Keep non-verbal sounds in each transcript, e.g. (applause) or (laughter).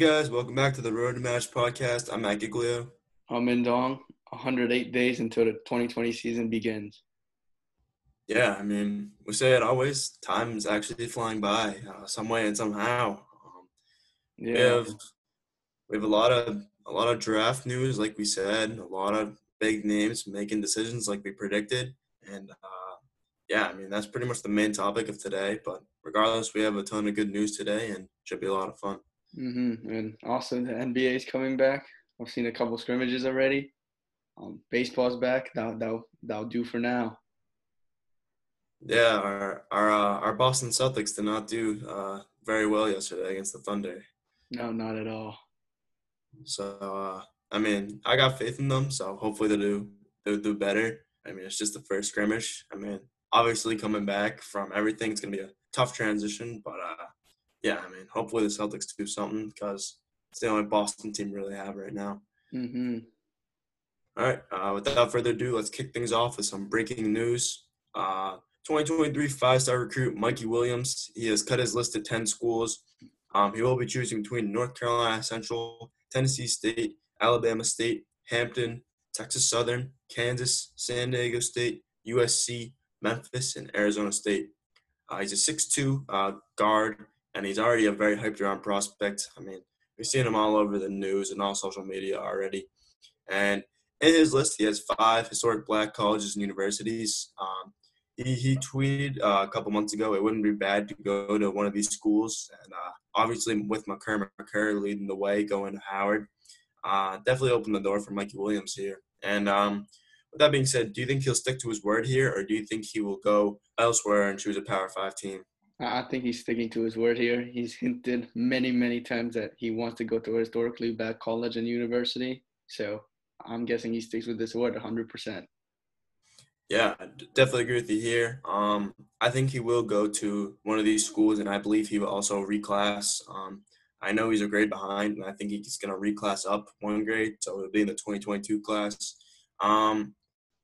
guys, welcome back to the Road to March podcast. I'm Matt Giglio. I'm in Dong. 108 days until the 2020 season begins. Yeah, I mean, we say it always. Time's actually flying by, uh, some way and somehow. Um, yeah. We have we have a lot of a lot of draft news, like we said, a lot of big names making decisions, like we predicted, and uh, yeah, I mean that's pretty much the main topic of today. But regardless, we have a ton of good news today, and should be a lot of fun. Mm-hmm. And also the NBA is coming back. I've seen a couple scrimmages already. Um, baseball's back. That'll, that'll, that'll do for now. Yeah, our our uh, our Boston Celtics did not do uh, very well yesterday against the Thunder. No, not at all. So uh, I mean, I got faith in them. So hopefully they'll do they'll do better. I mean, it's just the first scrimmage. I mean, obviously coming back from everything, it's gonna be a tough transition. But uh, yeah, I mean, hopefully the Celtics do something because it's the only Boston team really have right now. Mm-hmm. All right. Uh, without further ado, let's kick things off with some breaking news. Uh, 2023 five-star recruit Mikey Williams. He has cut his list to 10 schools. Um, he will be choosing between North Carolina Central, Tennessee State, Alabama State, Hampton, Texas Southern, Kansas, San Diego State, USC, Memphis, and Arizona State. Uh, he's a 6'2 uh, guard, and he's already a very hyped around prospect. I mean, we've seen him all over the news and all social media already. And in his list, he has five historic black colleges and universities. Um, he, he tweeted uh, a couple months ago it wouldn't be bad to go to one of these schools. And uh, obviously, with Makur Maker leading the way, going to Howard, uh, definitely opened the door for Mikey Williams here. And um, with that being said, do you think he'll stick to his word here, or do you think he will go elsewhere and choose a Power Five team? I think he's sticking to his word here. He's hinted many, many times that he wants to go to a historically black college and university. So I'm guessing he sticks with this word 100%. Yeah, definitely agree with you here. Um, I think he will go to one of these schools, and I believe he will also reclass. Um, I know he's a grade behind, and I think he's going to reclass up one grade, so it'll be in the 2022 class. Um,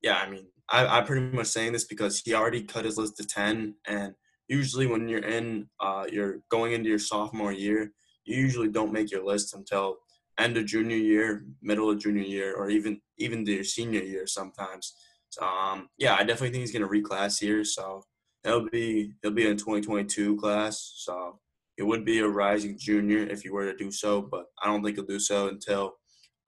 yeah, I mean, I, I'm pretty much saying this because he already cut his list to 10, and – usually when you're in uh, you're going into your sophomore year you usually don't make your list until end of junior year middle of junior year or even even your senior year sometimes. So um, yeah i definitely think he's going to reclass here so he'll be he'll be in 2022 class so it would be a rising junior if you were to do so but i don't think he'll do so until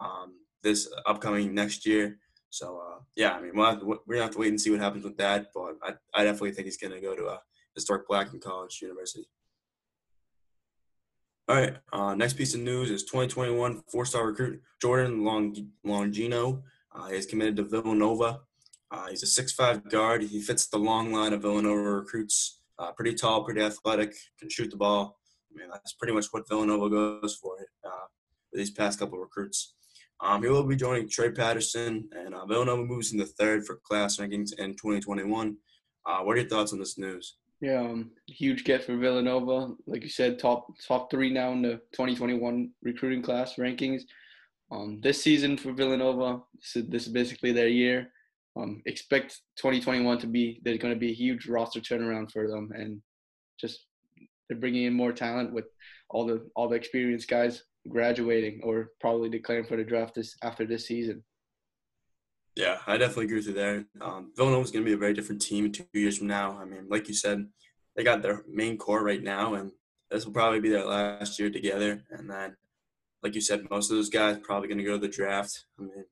um, this upcoming next year. So uh, yeah i mean we'll to, we're gonna have to wait and see what happens with that but i, I definitely think he's going to go to a historic black in college university. All right, uh, next piece of news is 2021 four-star recruit Jordan Long- Longino. Uh, he's committed to Villanova. Uh, he's a six-five guard. He fits the long line of Villanova recruits. Uh, pretty tall, pretty athletic, can shoot the ball. I mean, that's pretty much what Villanova goes for uh, these past couple of recruits. Um, he will be joining Trey Patterson, and uh, Villanova moves in the third for class rankings in 2021. Uh, what are your thoughts on this news? Yeah, um, huge get for Villanova. Like you said, top top three now in the 2021 recruiting class rankings. Um, this season for Villanova, this is, this is basically their year. Um, expect 2021 to be there's going to be a huge roster turnaround for them, and just they're bringing in more talent with all the all the experienced guys graduating or probably declaring for the draft this after this season. Yeah, I definitely agree with you there. Um, Villanova's going to be a very different team in two years from now. I mean, like you said, they got their main core right now, and this will probably be their last year together. And then, like you said, most of those guys probably going to go to the draft. I mean,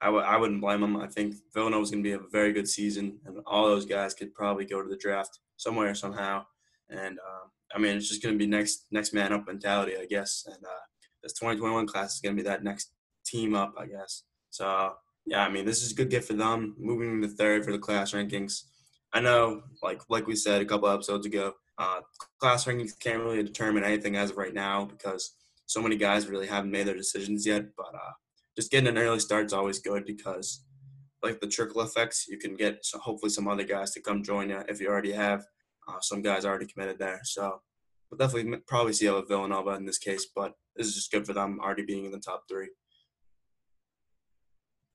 I w- I wouldn't blame them. I think Villanova's going to be a very good season, and all those guys could probably go to the draft somewhere somehow. And uh, I mean, it's just going to be next next man up mentality, I guess. And uh, this 2021 class is going to be that next team up, I guess. So yeah, I mean, this is a good gift for them, moving to third for the class rankings. I know, like like we said a couple episodes ago, uh, class rankings can't really determine anything as of right now because so many guys really haven't made their decisions yet. But uh, just getting an early start is always good because, like the trickle effects, you can get so hopefully some other guys to come join you if you already have uh, some guys already committed there. So we'll definitely probably see how Villanova in this case, but this is just good for them already being in the top three.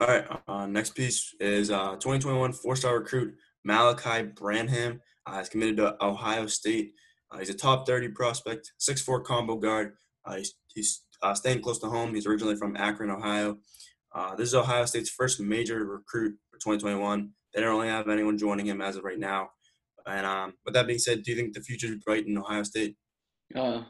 All right, uh, next piece is uh, 2021 four-star recruit Malachi Branham. Uh, he's committed to Ohio State. Uh, he's a top 30 prospect, 6'4 combo guard. Uh, he's he's uh, staying close to home. He's originally from Akron, Ohio. This is Ohio State's first major recruit for 2021. They don't really have anyone joining him as of right now. And um, with that being said, do you think the future is bright in Ohio State? Uh,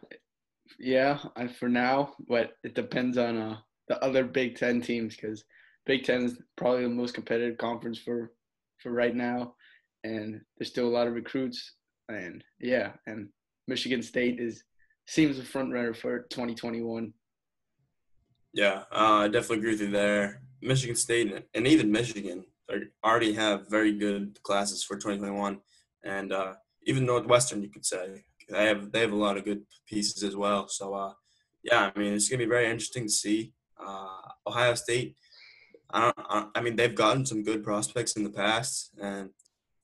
yeah, I, for now, but it depends on the other Big Ten teams because Big Ten is probably the most competitive conference for for right now, and there's still a lot of recruits. And yeah, and Michigan State is seems a front runner for 2021. Yeah, uh, I definitely agree with you there. Michigan State and even Michigan already have very good classes for 2021, and uh, even Northwestern, you could say they have they have a lot of good pieces as well. So uh, yeah, I mean it's gonna be very interesting to see. Uh, Ohio State, I don't, I mean they've gotten some good prospects in the past, and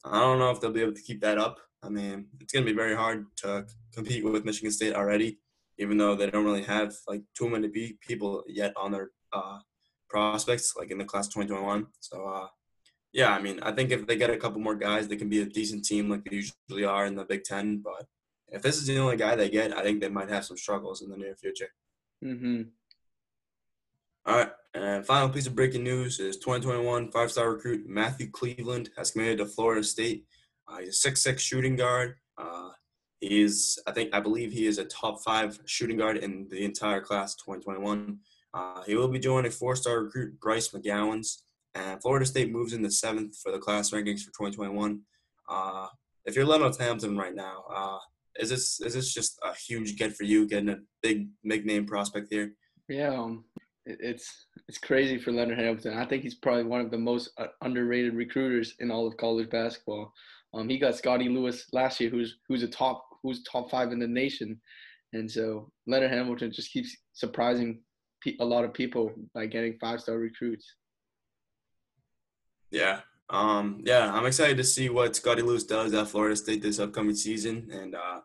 I don't know if they'll be able to keep that up. I mean it's gonna be very hard to compete with Michigan State already, even though they don't really have like too many people yet on their uh, prospects like in the class 2021. So uh, yeah, I mean I think if they get a couple more guys, they can be a decent team like they usually are in the Big Ten. But if this is the only guy they get, I think they might have some struggles in the near future. Mm-hmm. All right, and final piece of breaking news is 2021 five-star recruit Matthew Cleveland has committed to Florida State. Uh, he's a six-six shooting guard. Uh, he is, I think, I believe he is a top five shooting guard in the entire class 2021. Uh, he will be joining four-star recruit Bryce McGowens. and Florida State moves into seventh for the class rankings for 2021. Uh, if you're Leonard Hamilton right now, uh, is this is this just a huge get for you getting a big big name prospect here? Yeah, um, it's it's crazy for Leonard Hamilton. I think he's probably one of the most uh, underrated recruiters in all of college basketball. Um, he got Scottie Lewis last year, who's who's a top who's top five in the nation, and so Leonard Hamilton just keeps surprising a lot of people by getting five star recruits. Yeah, um, yeah, I'm excited to see what Scottie Lewis does at Florida State this upcoming season, and uh,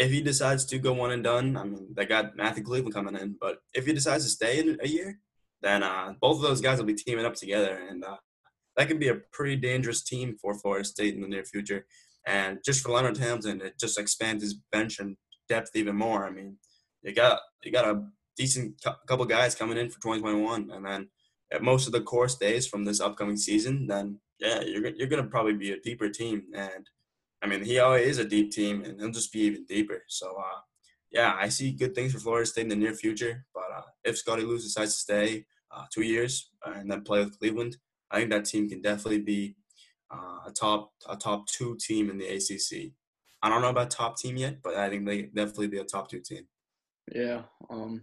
if he decides to go one and done, I mean, they got Matthew Cleveland coming in, but if he decides to stay in a year, then uh, both of those guys will be teaming up together, and uh, that could be a pretty dangerous team for Florida State in the near future. And just for Leonard Hamilton, it just expands his bench and depth even more. I mean, you got you got a decent couple guys coming in for 2021, and then most of the core stays from this upcoming season, then yeah, you're you're gonna probably be a deeper team, and I mean he always is a deep team, and he'll just be even deeper. So uh, yeah, I see good things for Florida State in the near future. But uh, if Scottie Lewis decides to stay uh, two years and then play with Cleveland, I think that team can definitely be uh, a top a top two team in the ACC. I don't know about top team yet, but I think they definitely be a top two team. Yeah. Um,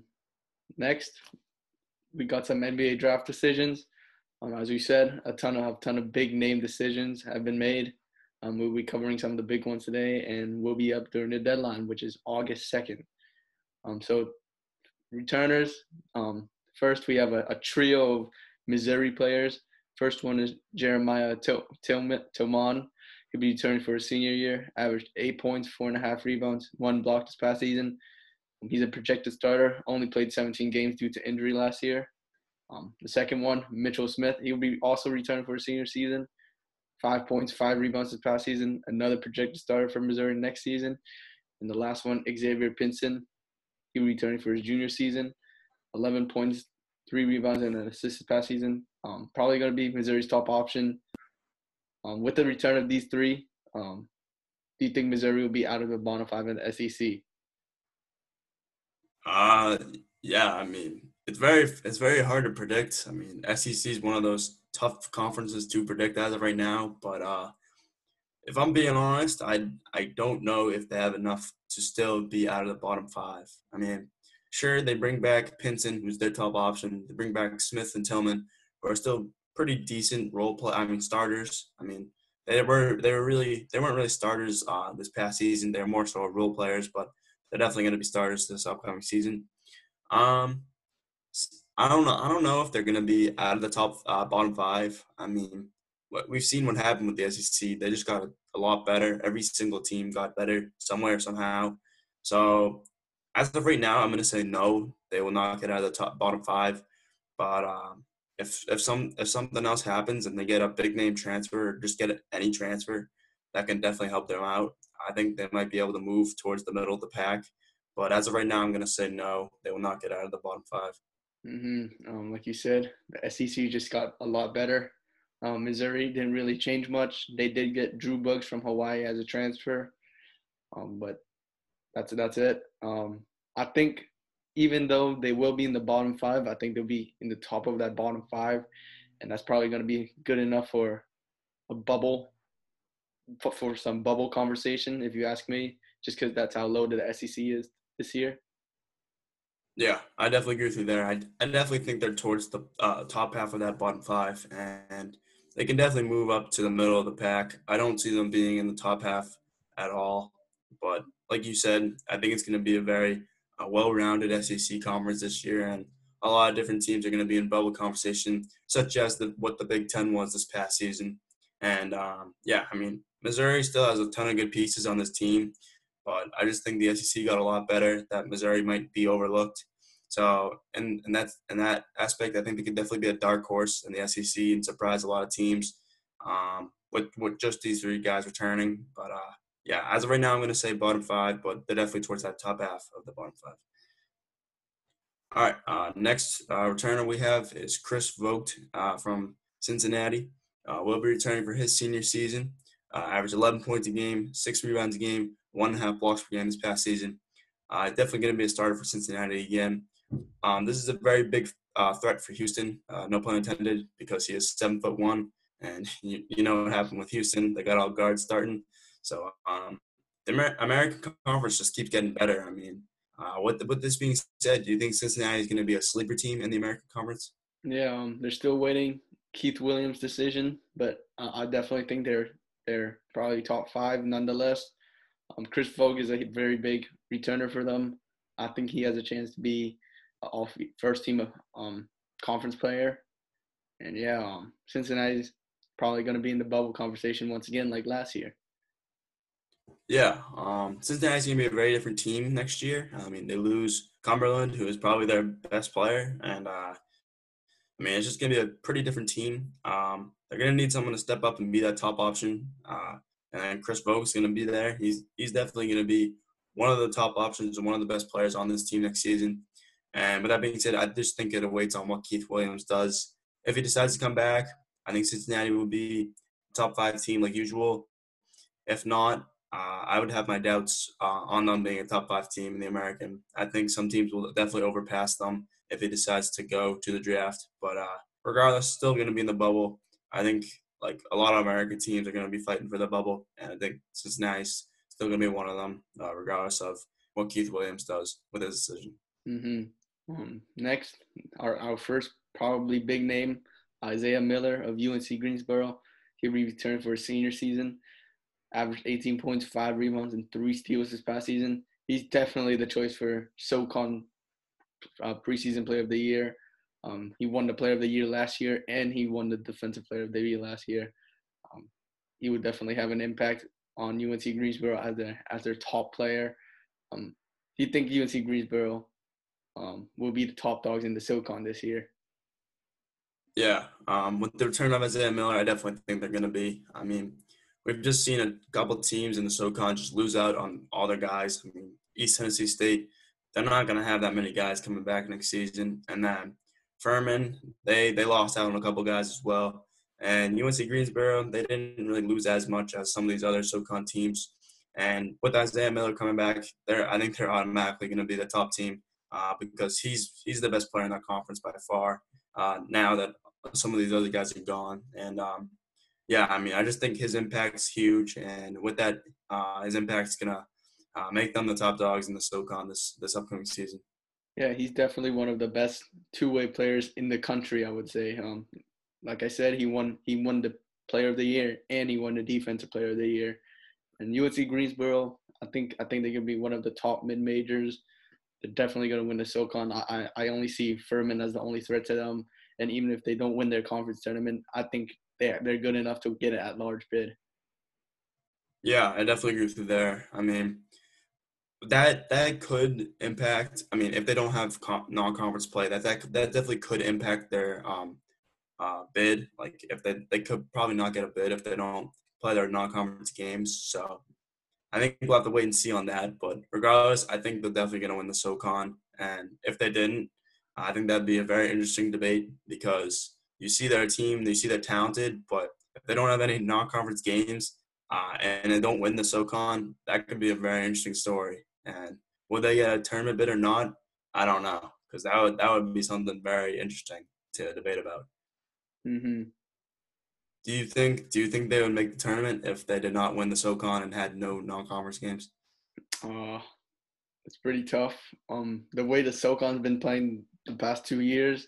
next, we got some NBA draft decisions. Um, as we said, a ton of a ton of big name decisions have been made. Um, we'll be covering some of the big ones today, and we'll be up during the deadline, which is August second. Um, so returners. Um, first, we have a, a, trio of Missouri players. First one is Jeremiah Tilmon. He'll be returning for his senior year. Averaged eight points, four and a half rebounds, one block this past season. He's a projected starter. Only played 17 games due to injury last year. Um, the second one, Mitchell Smith, he'll be also returning for his senior season. Five points, five rebounds this past season. Another projected starter for Missouri next season. And the last one, Xavier Pinson, he'll be returning for his junior season. 11 points, three rebounds, and an assist this past season. Um, probably going to be Missouri's top option. Um, with the return of these three, um, do you think Missouri will be out of the bottom five in the SEC? Uh, yeah, I mean, it's very it's very hard to predict. I mean, SEC is one of those tough conferences to predict as of right now. But uh, if I'm being honest, I I don't know if they have enough to still be out of the bottom five. I mean, sure they bring back Pinson, who's their top option. They bring back Smith and Tilmon, who are still pretty decent role play. I mean, starters. I mean, they were they were really they weren't really starters uh, this past season. They're more so role players, but they're definitely going to be starters this upcoming season. Um, I don't know. I don't know if they're going to be out of the top uh, bottom five. I mean, what we've seen what happened with the SEC. They just got a lot better. Every single team got better somewhere somehow. So as of right now, I'm going to say no. They will not get out of the top bottom five. But um, if if some if something else happens and they get a big name transfer or just get any transfer, that can definitely help them out. I think they might be able to move towards the middle of the pack. But as of right now, I'm going to say no. They will not get out of the bottom five. Mm-hmm. Um, like you said, the SEC just got a lot better. Um, Missouri didn't really change much. They did get Drew Buggs from Hawaii as a transfer, um, but that's that's it. Um, I think even though they will be in the bottom five, I think they'll be in the top of that bottom five, and that's probably going to be good enough for a bubble, for, for some bubble conversation, if you ask me. Just because that's how low the SEC is this year. Yeah, I definitely agree with you there. I, I definitely think they're towards the uh, top half of that bottom five, and they can definitely move up to the middle of the pack. I don't see them being in the top half at all. But like you said, I think it's going to be a very uh, well-rounded SEC conference this year, and a lot of different teams are going to be in bubble conversation, such as the, what the Big Ten was this past season. And um, yeah, I mean, Missouri still has a ton of good pieces on this team. But I just think the SEC got a lot better. That Missouri might be overlooked. So, and and that's in that aspect, I think they could definitely be a dark horse in the SEC and surprise a lot of teams um, with with just these three guys returning. But uh, yeah, as of right now, I'm going to say bottom five, but they're definitely towards that top half of the bottom five. All right, uh, next uh, returner we have is Chris Vogt uh, from Cincinnati. Uh, will be returning for his senior season. Uh, average 11 points a game, six rebounds a game, one and a half blocks per game this past season. Uh, definitely going to be a starter for Cincinnati again. Um, this is a very big uh, threat for Houston, uh, no pun intended, because he is seven foot one, and (laughs) you, you know what happened with Houston. They got all guards starting. So um, the Amer- American Conference just keeps getting better. I mean, uh, with, the, with this being said, do you think Cincinnati is going to be a sleeper team in the American Conference? Yeah, um, they're still waiting Keith Williams' decision, but I definitely think they're they're probably top five nonetheless. Um, Chris Vogt is a very big returner for them. I think he has a chance to be all first team um, conference player. And yeah, um, Cincinnati's probably going to be in the bubble conversation once again, like last year. Yeah, um, Cincinnati's going to be a very different team next year. I mean, they lose Cumberland, who is probably their best player, and uh, I mean, it's just going to be a pretty different team. Um, they're going to need someone to step up and be that top option. Uh, and Chris Vogt's going to be there. He's he's definitely going to be one of the top options and one of the best players on this team next season. And with that being said, I just think it awaits on what Keith Williams does. If he decides to come back, I think Cincinnati will be top five team like usual. If not, uh, I would have my doubts uh, on them being a top five team in the American. I think some teams will definitely overpass them if he decides to go to the draft. But uh, regardless, still going to be in the bubble. I think like a lot of American teams are going to be fighting for the bubble, and I think Cincinnati's still going to be one of them, uh, regardless of what Keith Williams does with his decision. Mm-hmm. Um, next, our our first probably big name, Isaiah Miller of UNC Greensboro. Be returned for a senior season. Averaged 18 points, five rebounds, and three steals this past season. He's definitely the choice for SoCon uh, preseason Player of the Year. Um, he won the Player of the Year last year, and he won the Defensive Player of the Year last year. Um, he would definitely have an impact on UNC Greensboro as their as their top player. Um, do you think UNC Greensboro um, will be the top dogs in the SoCon this year? Yeah, um, with the return of Isaiah Miller, I definitely think they're going to be. I mean, we've just seen a couple teams in the SoCon just lose out on all their guys. I mean, East Tennessee State, they're not going to have that many guys coming back next season, and then Furman, they they lost out on a couple guys as well. And UNC Greensboro, they didn't really lose as much as some of these other SoCon teams. And with Isaiah Miller coming back, they're I think they're automatically going to be the top team uh, because he's he's the best player in that conference by far. Uh, now that some of these other guys are gone, and um, yeah, I mean, I just think his impact's huge, and with that, uh, his impact's gonna uh, make them the top dogs in the SoCon this this upcoming season. Yeah, he's definitely one of the best two-way players in the country. I would say. Um, like I said, he won he won the Player of the Year and he won the Defensive Player of the Year. And UNC Greensboro, I think I think they can be one of the top mid majors. They're definitely going to win the SoCon. I, I only see Furman as the only threat to them. And even if they don't win their conference tournament, I think they're they're good enough to get it at large bid. Yeah, I definitely agree with you there. I mean, that that could impact. I mean, if they don't have non-conference play, that that that definitely could impact their um, uh, bid. Like if they they could probably not get a bid if they don't play their non-conference games. So I think we'll have to wait and see on that. But regardless, I think they're definitely going to win the SoCon. And if they didn't, I think that'd be a very interesting debate because you see their team, you see they're talented, but if they don't have any non-conference games uh, and they don't win the SoCon, that could be a very interesting story. And will they get a tournament bid or not? I don't know because that would that would be something very interesting to debate about. Mm-hmm. Do you think Do you think they would make the tournament if they did not win the SoCon and had no non-conference games? Uh, it's pretty tough. Um, the way the SoCon's been playing the past two years,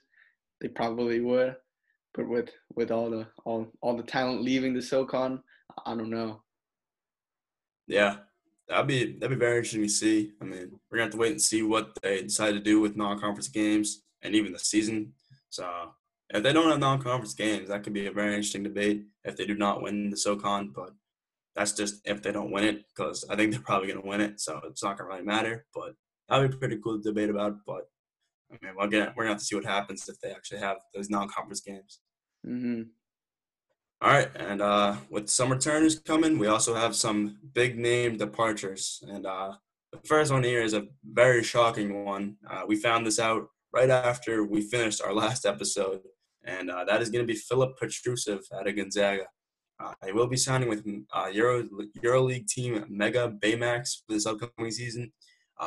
they probably would. But with with all the all all the talent leaving the SoCon, I don't know. Yeah, that'd be that'd be very interesting to see. I mean, we're gonna have to wait and see what they decide to do with non-conference games and even the season. So if they don't have non-conference games, that could be a very interesting debate if they do not win the SoCon. But that's just if they don't win it, because I think they're probably gonna win it, so it's not gonna really matter. But that'd be pretty cool to debate about. But I mean, we're gonna we're gonna have to see what happens if they actually have those non-conference games. Mm-hmm. All right, and uh, with summer turners coming, we also have some big name departures, and uh, the first one here is a very shocking one. Uh, we found this out right after we finished our last episode, and uh, that is going to be Filip Petrusev out of Gonzaga. Uh, he will be signing with uh, Euro EuroLeague team Mega Bemax for this upcoming season.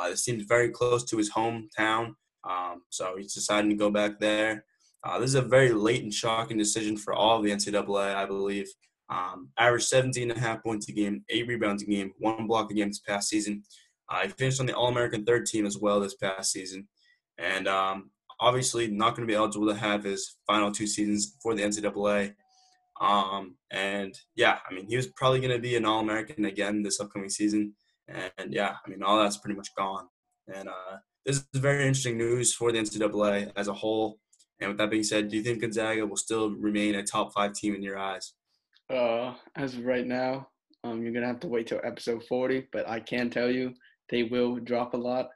This seems very close to his hometown, um, so he's deciding to go back there. Uh, this is a very late and shocking decision for all of the NCAA, I believe. Um, averaged 17 and a half points a game, eight rebounds a game, one block a game this past season. Uh, he finished on the All American third team as well this past season. And um, obviously, not going to be eligible to have his final two seasons for the NCAA. Um, and yeah, I mean, he was probably going to be an All American again this upcoming season. And yeah, I mean, all that's pretty much gone. And uh, this is very interesting news for the NCAA as a whole. And with that being said, do you think Gonzaga will still remain a top five team in your eyes? Uh, as of right now, um, you're gonna have to wait till episode 40, but I can tell you they will drop a lot.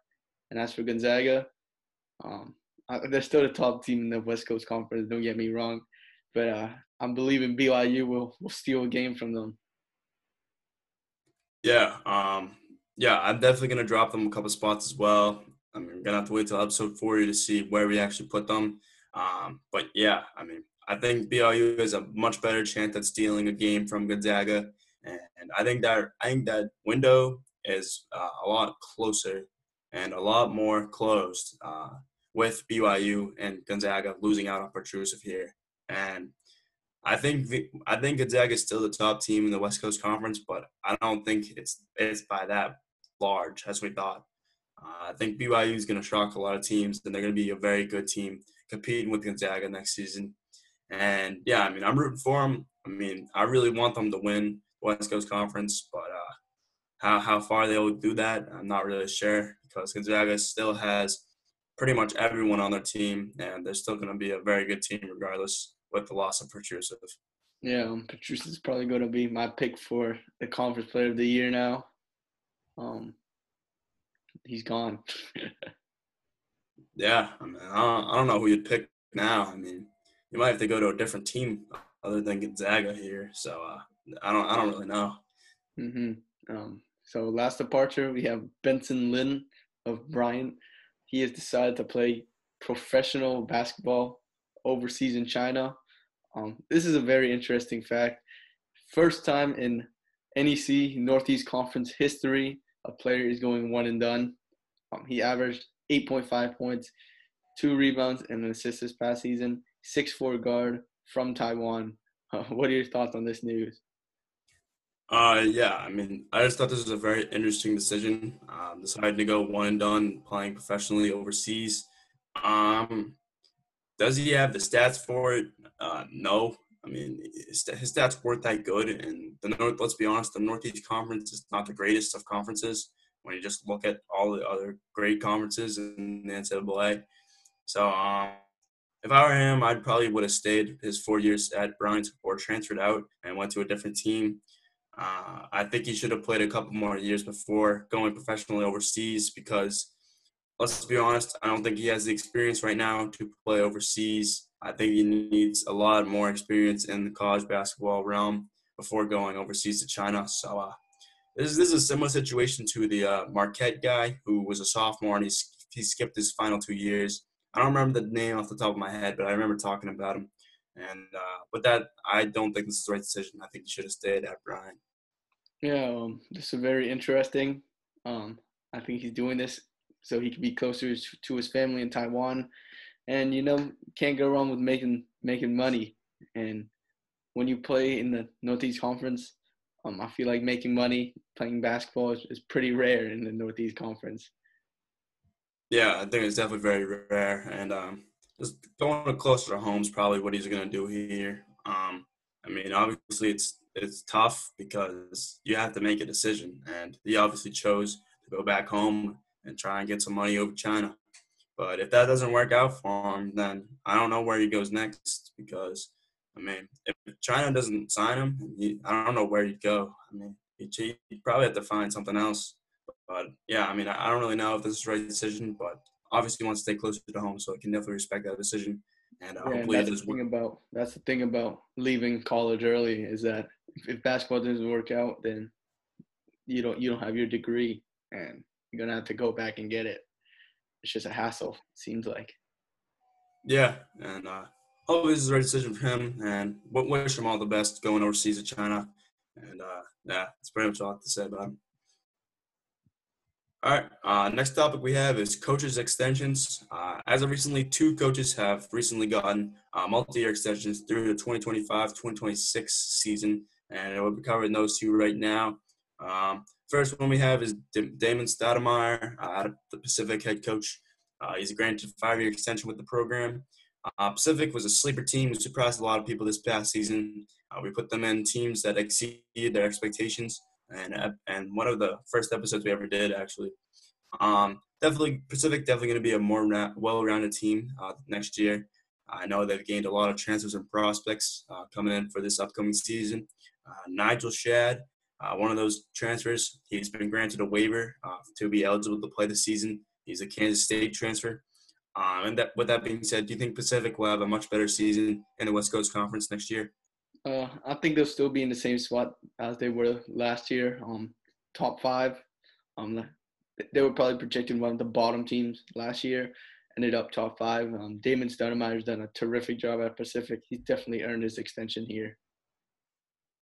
And as for Gonzaga, um, they're still the top team in the West Coast Conference. Don't get me wrong, but uh, I'm believing BYU will will steal a game from them. Yeah, um, yeah, I'm definitely gonna drop them a couple spots as well. I'm gonna have to wait till episode 40 to see where we actually put them. Um, but yeah, I mean, I think BYU has a much better chance at stealing a game from Gonzaga, and I think that I think that window is uh, a lot closer and a lot more closed uh, with BYU and Gonzaga losing out on Petrusev here. And I think I think Gonzaga is still the top team in the West Coast Conference, but I don't think it's it's by that large as we thought. Uh, I think BYU is going to shock a lot of teams, and they're going to be a very good team competing with Gonzaga next season. And yeah, I mean, I'm rooting for them. I mean, I really want them to win West Coast Conference, but uh, how how far they will do that, I'm not really sure because Gonzaga still has pretty much everyone on their team, and they're still going to be a very good team regardless with the loss of Petrusev. Yeah, um, is probably going to be my pick for the Conference Player of the Year now. Um, he's gone. (laughs) yeah, I mean, I don't, I don't know who you'd pick now. I mean, you might have to go to a different team other than Gonzaga here. So uh, I don't I don't really know. hmm Um, so last departure we have Benson Lin of Bryant. He has decided to play professional basketball overseas in China. Um, this is a very interesting fact. First time in NEC Northeast Conference history, a player is going one and done. Um, he averaged 8.5 points, two rebounds, and an assist this past season. Six-four guard from Taiwan. Uh, (laughs) what are your thoughts on this news? Uh, yeah, I mean, I just thought this was a very interesting decision. Um, decided to go one and done, playing professionally overseas. Um, does he have the stats for it? Uh, no. I mean, his stats weren't that good, and the North. Let's be honest, the Northeast Conference is not the greatest of conferences when you just look at all the other great conferences in the NCAA. So, um, if I were him, I'd probably would have stayed his four years at Bryant or transferred out and went to a different team. Uh, I think he should have played a couple more years before going professionally overseas because, let's be honest, I don't think he has the experience right now to play overseas. I think he needs a lot more experience in the college basketball realm before going overseas to China. So, uh, this, this is a similar situation to the uh, Marquette guy who was a sophomore and he's, he skipped his final two years. I don't remember the name off the top of my head, but I remember talking about him. And uh, but that I don't think this is the right decision. I think he should have stayed at Bryant. Yeah, um, this is very interesting. Um, I think he's doing this so he can be closer to his family in Taiwan, and you know can't go wrong with making making money. And when you play in the Northeast Conference, um, I feel like making money playing basketball is, is pretty rare in the Northeast Conference. Yeah, I think it's definitely very rare, and um, just going closer to home is probably what he's going to do here. Um, I mean, obviously it's it's tough because you have to make a decision, and he obviously chose to go back home and try and get some money over China. But if that doesn't work out for him, then I don't know where he goes next because, I mean, if China doesn't sign him, he, I don't know where he'd go. I mean, he'd, he'd probably have to find something else. But yeah, I mean, I don't really know if this is the right decision, but obviously wants to stay closer to home, so I can definitely respect that decision. And uh, yeah, hopefully that's the thing about that's the thing about leaving college early is that if basketball doesn't work out, then you don't you don't have your degree, and you're gonna have to go back and get it. It's just a hassle. Seems like. Yeah, and uh, hopefully this is the right decision for him, and wish him all the best going overseas to China. And uh, yeah, that's pretty much all I have to say about him. All right. Uh, next topic we have is coaches extensions. Uh, as of recently, two coaches have recently gotten uh, multi-year extensions through the 2025-2026 season, and we'll be covering those two right now. Um, first one we have is D- Damon Stoudamire, uh, the Pacific head coach. Uh, he's granted a five-year extension with the program. Uh, Pacific was a sleeper team who surprised a lot of people this past season. we put them in teams that exceeded their expectations and and one of the first episodes we ever did actually. Um, definitely Pacific definitely going to be a more ra- well-rounded team uh, next year. I know they've gained a lot of transfers and prospects uh, coming in for this upcoming season. Uh, Nigel Shad, uh, one of those transfers, he's been granted a waiver uh, to be eligible to play the season. He's a Kansas State transfer. Um, and that, with that being said, do you think Pacific will have a much better season in the West Coast Conference next year? Uh, I think they'll still be in the same spot as they were last year, um, top five. Um, they were probably projected one of the bottom teams last year, ended up top five. Um, Damon Stoudamire's done a terrific job at Pacific. He's definitely earned his extension here.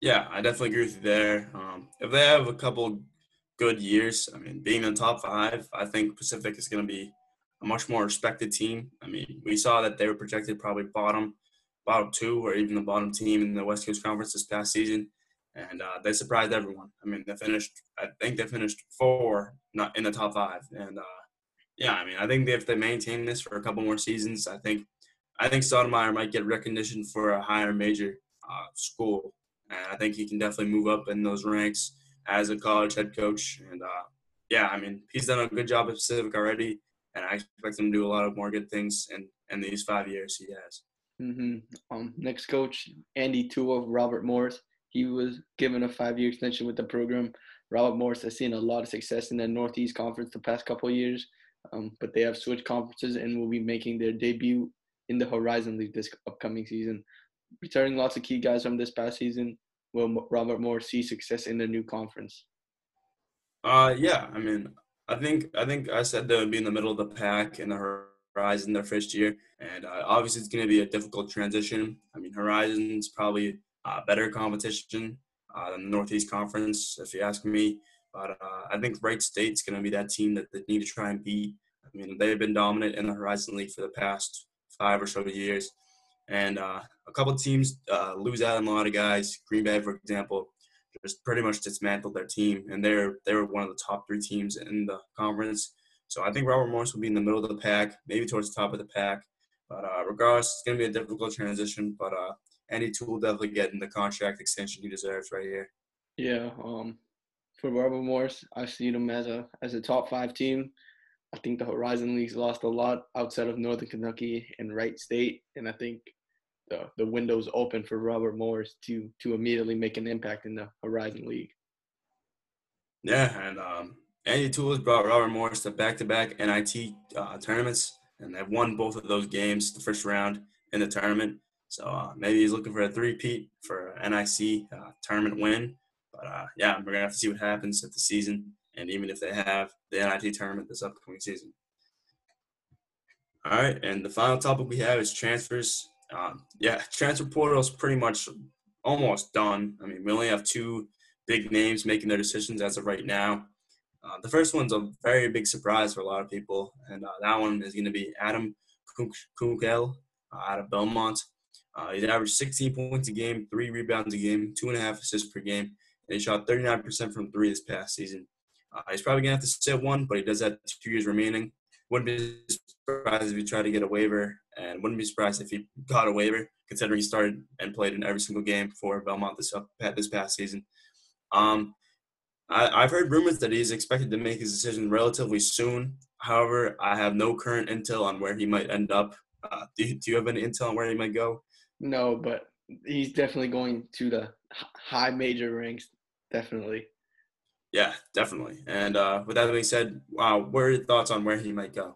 Yeah, I definitely agree with you there. Um, if they have a couple good years, I mean, being in top five, I think Pacific is going to be a much more respected team. I mean, we saw that they were projected probably bottom bottom two or even the bottom team in the West Coast Conference this past season, and uh, they surprised everyone. I mean, they finished. I think they finished four, not in the top five, and uh, yeah, I mean, I think if they maintain this for a couple more seasons, I think I think Stoudamire might get recognition for a higher major uh, school, and I think he can definitely move up in those ranks as a college head coach. And uh, yeah, I mean, he's done a good job at Pacific already, and I expect him to do a lot of more good things in in these five years he has. Mm-hmm. Um, next coach, Andy Toole, Robert Morris. He was given a five-year extension with the program. Robert Morris has seen a lot of success in the Northeast Conference the past couple years, um, but they have switched conferences and will be making their debut in the Horizon League this upcoming season. Returning lots of key guys from this past season, will Robert Morris see success in the new conference? Uh, yeah. I mean, I think I think I said they would be in the middle of the pack in the Horizon their first year, and uh, obviously it's going to be a difficult transition. I mean, Horizon's probably uh, better competition uh, than the Northeast Conference, if you ask me. But uh, I think Wright State's going to be that team that they need to try and beat. I mean, they've been dominant in the Horizon League for the past five or so years, and uh, a couple teams uh, lose out on a lot of guys. Green Bay, for example, just pretty much dismantled their team, and they're they were one of the top three teams in the conference. So I think Robert Morris will be in the middle of the pack, maybe towards the top of the pack. But uh, regardless, it's going to be a difficult transition. But uh, Andy Toole definitely getting the contract extension he deserves right here. Yeah. Um, for Robert Morris, I see him as a as a top five team. I think the Horizon League's lost a lot outside of Northern Kentucky and Wright State, and I think the the window's open for Robert Morris to to immediately make an impact in the Horizon League. Yeah, and um, Andy Toole has brought Robert Morris to back-to-back NIT uh, tournaments, and they've won both of those games, the first round in the tournament. So uh, maybe he's looking for a three-peat for NIC uh, tournament win. But uh, yeah, we're gonna have to see what happens at the season, and even if they have the NIT tournament this upcoming season. All right, and the final topic we have is transfers. Um, yeah, transfer portal is pretty much almost done. I mean, we only have two big names making their decisions as of right now. Uh, the first one's a very big surprise for a lot of people, and uh, that one is going to be Adam Kunkel uh, out of Belmont. Uh, he's averaged 16 points a game, three rebounds a game, two and a half assists per game, and he shot 39% from three this past season. Uh, he's probably going to have to sit one, but he does have two years remaining. Wouldn't be surprised if he tried to get a waiver, and wouldn't be surprised if he got a waiver, considering he started and played in every single game for Belmont this this past season. Um, I, have heard rumors that he's expected to make his decision relatively soon. However, I have no current intel on where he might end up. Uh, do, do you have any intel on where he might go? No, but he's definitely going to the high major ranks. Definitely. Yeah, definitely. And uh, with that being said, wow, what are your thoughts on where he might go?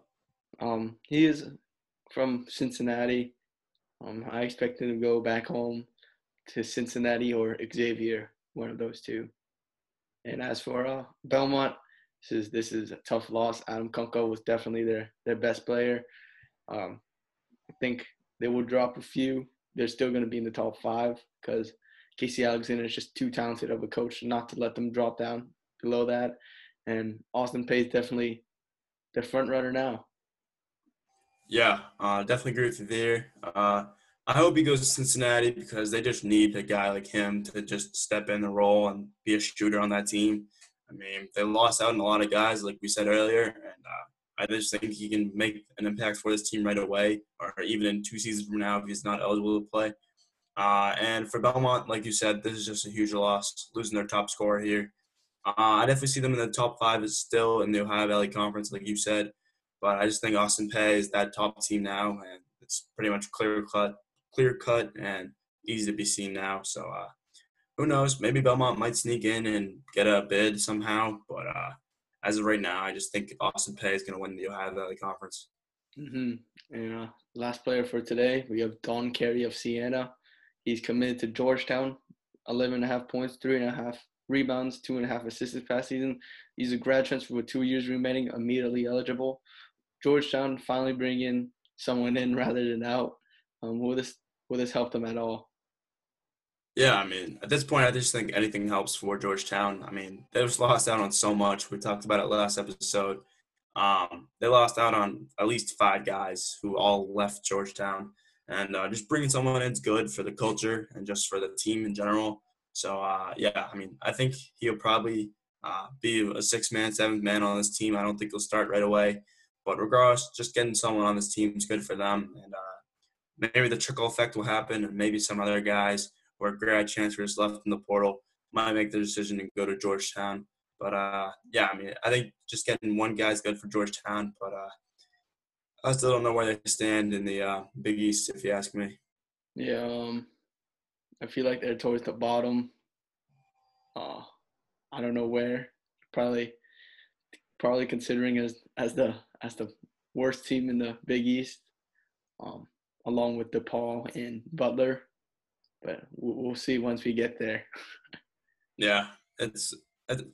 Um, he is from Cincinnati. Um, I expect him to go back home to Cincinnati or Xavier, one of those two. And as for uh, Belmont, this is this is a tough loss. Adam Kunkel was definitely their their best player. Um, I think they will drop a few. They're still going to be in the top five because Casey Alexander is just too talented of a coach not to let them drop down below that. And Austin Peay is definitely the front runner now. Yeah, uh, definitely agree with you there. Uh, I hope he goes to Cincinnati because they just need a guy like him to just step in the role and be a shooter on that team. I mean, they lost out on a lot of guys, like we said earlier, and uh, I just think he can make an impact for this team right away, or even in two seasons from now if he's not eligible to play. Uh, and for Belmont, like you said, this is just a huge loss, losing their top scorer here. Uh, I definitely see them in the top five is still in the Ohio Valley Conference, like you said. But I just think Austin Peay is that top team now, and it's pretty much clear cut clear cut and easy to be seen now. So uh, who knows? Maybe Belmont might sneak in and get a bid somehow. But uh, as of right now, I just think Austin Peay is going to win the Ohio Valley Conference. Mm-hmm. And uh, last player for today, we have Don Carey of Siena. He's committed to Georgetown, 11 and a half points, three and a half rebounds, two and a half assists past season. He's a grad transfer with two years remaining, immediately eligible. Georgetown finally bring in someone in (laughs) rather than out. Um, will this will this help them at all? Yeah, I mean, at this point, I just think anything helps for Georgetown. I mean, they just lost out on so much. We talked about it last episode. Um, they lost out on at least five guys who all left Georgetown, and uh, just bringing someone in is good for the culture and just for the team in general. So uh, yeah, I mean, I think he'll probably uh, be a six-man, seventh-man on this team. I don't think he'll start right away, but regardless, just getting someone on this team is good for them, and uh, maybe the trickle effect will happen, and maybe some other guys or grad transfers left in the portal might make the decision to go to Georgetown. But uh, yeah, I mean, I think just getting one guy is good for Georgetown. But uh, I still don't know where they stand in the uh, Big East, if you ask me. Yeah, um, I feel like they're towards the bottom. Uh, I don't know where. Probably, probably considering as as the as the worst team in the Big East. Um, along with DePaul and Butler. But we'll see once we get there. (laughs) yeah, it's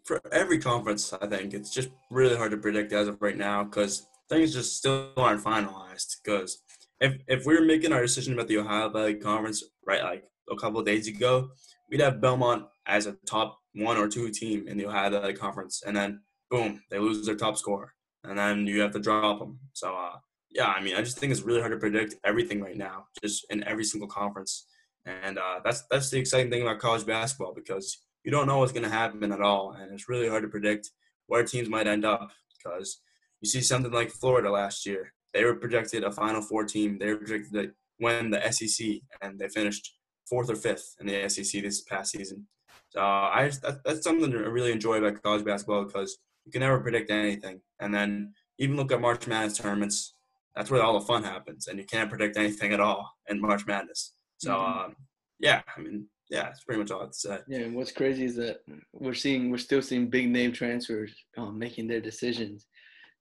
for every conference. I think it's just really hard to predict as of right now because things just still aren't finalized. Because if if we were making our decision about the Ohio Valley Conference right like a couple days ago, we'd have Belmont as a top one or two team in the Ohio Valley Conference, and then boom, they lose their top scorer, and then you have to drop them. So uh, yeah, I mean, I just think it's really hard to predict everything right now, just in every single conference. And uh, that's that's the exciting thing about college basketball because you don't know what's going to happen at all, and it's really hard to predict where teams might end up. Because you see something like Florida last year, they were projected a Final Four team. They were projected to win the SEC, and they finished fourth or fifth in the SEC this past season. So uh, I that, that's something to really enjoy about college basketball because you can never predict anything. And then even look at March Madness tournaments that's where all the fun happens, and you can't predict anything at all in March Madness. So, mm-hmm. um, yeah, I mean, yeah, it's pretty much all I have to say. Yeah, and what's crazy is that we're seeing, we're still seeing big name transfers um, making their decisions,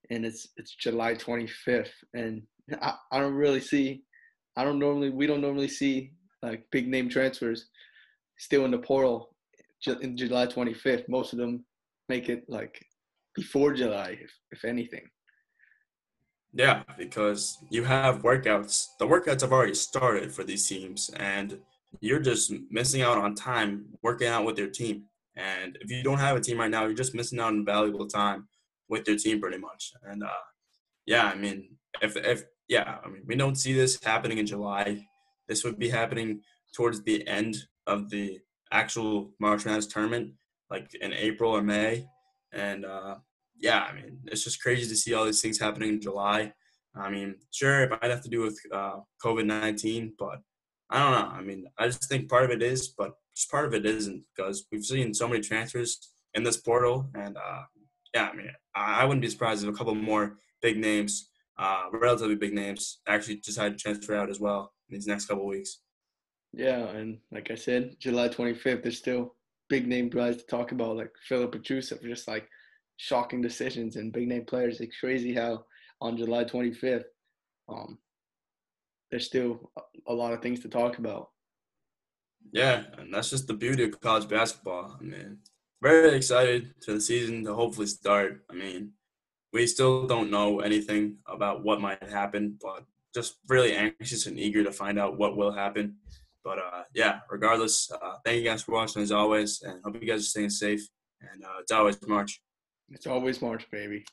and it's it's July 25th, and I, I don't really see, I don't normally, we don't normally see like big name transfers still in the portal in July 25th. Most of them make it like before July, if, if anything. Yeah, because you have workouts. The workouts have already started for these teams, and you're just missing out on time working out with your team. And if you don't have a team right now, you're just missing out on valuable time with your team pretty much. And uh, yeah, I mean, if if yeah, I mean, we don't see this happening in July. This would be happening towards the end of the actual March Madness tournament, like in April or May. And uh, yeah, I mean, it's just crazy to see all these things happening in July. I mean, sure, it might have to do with uh, COVID 19, but I don't know. I mean, I just think part of it is, but just part of it isn't because we've seen so many transfers in this portal. And uh, yeah, I mean, I wouldn't be surprised if a couple more big names, uh, relatively big names, actually decide to transfer out as well in these next couple weeks. Yeah, and like I said, July 25th, there's still big name guys to talk about, like Filip Petrusev, just like shocking decisions and big name players. It's crazy how on July 25th, um, there's still a lot of things to talk about. Yeah, and that's just the beauty of college basketball. I mean, very excited for the season to hopefully start. I mean, we still don't know anything about what might happen, but just really anxious and eager to find out what will happen. But uh, yeah, regardless, uh, thank you guys for watching as always, and hope you guys are staying safe. And uh, it's always March. It's always March, baby.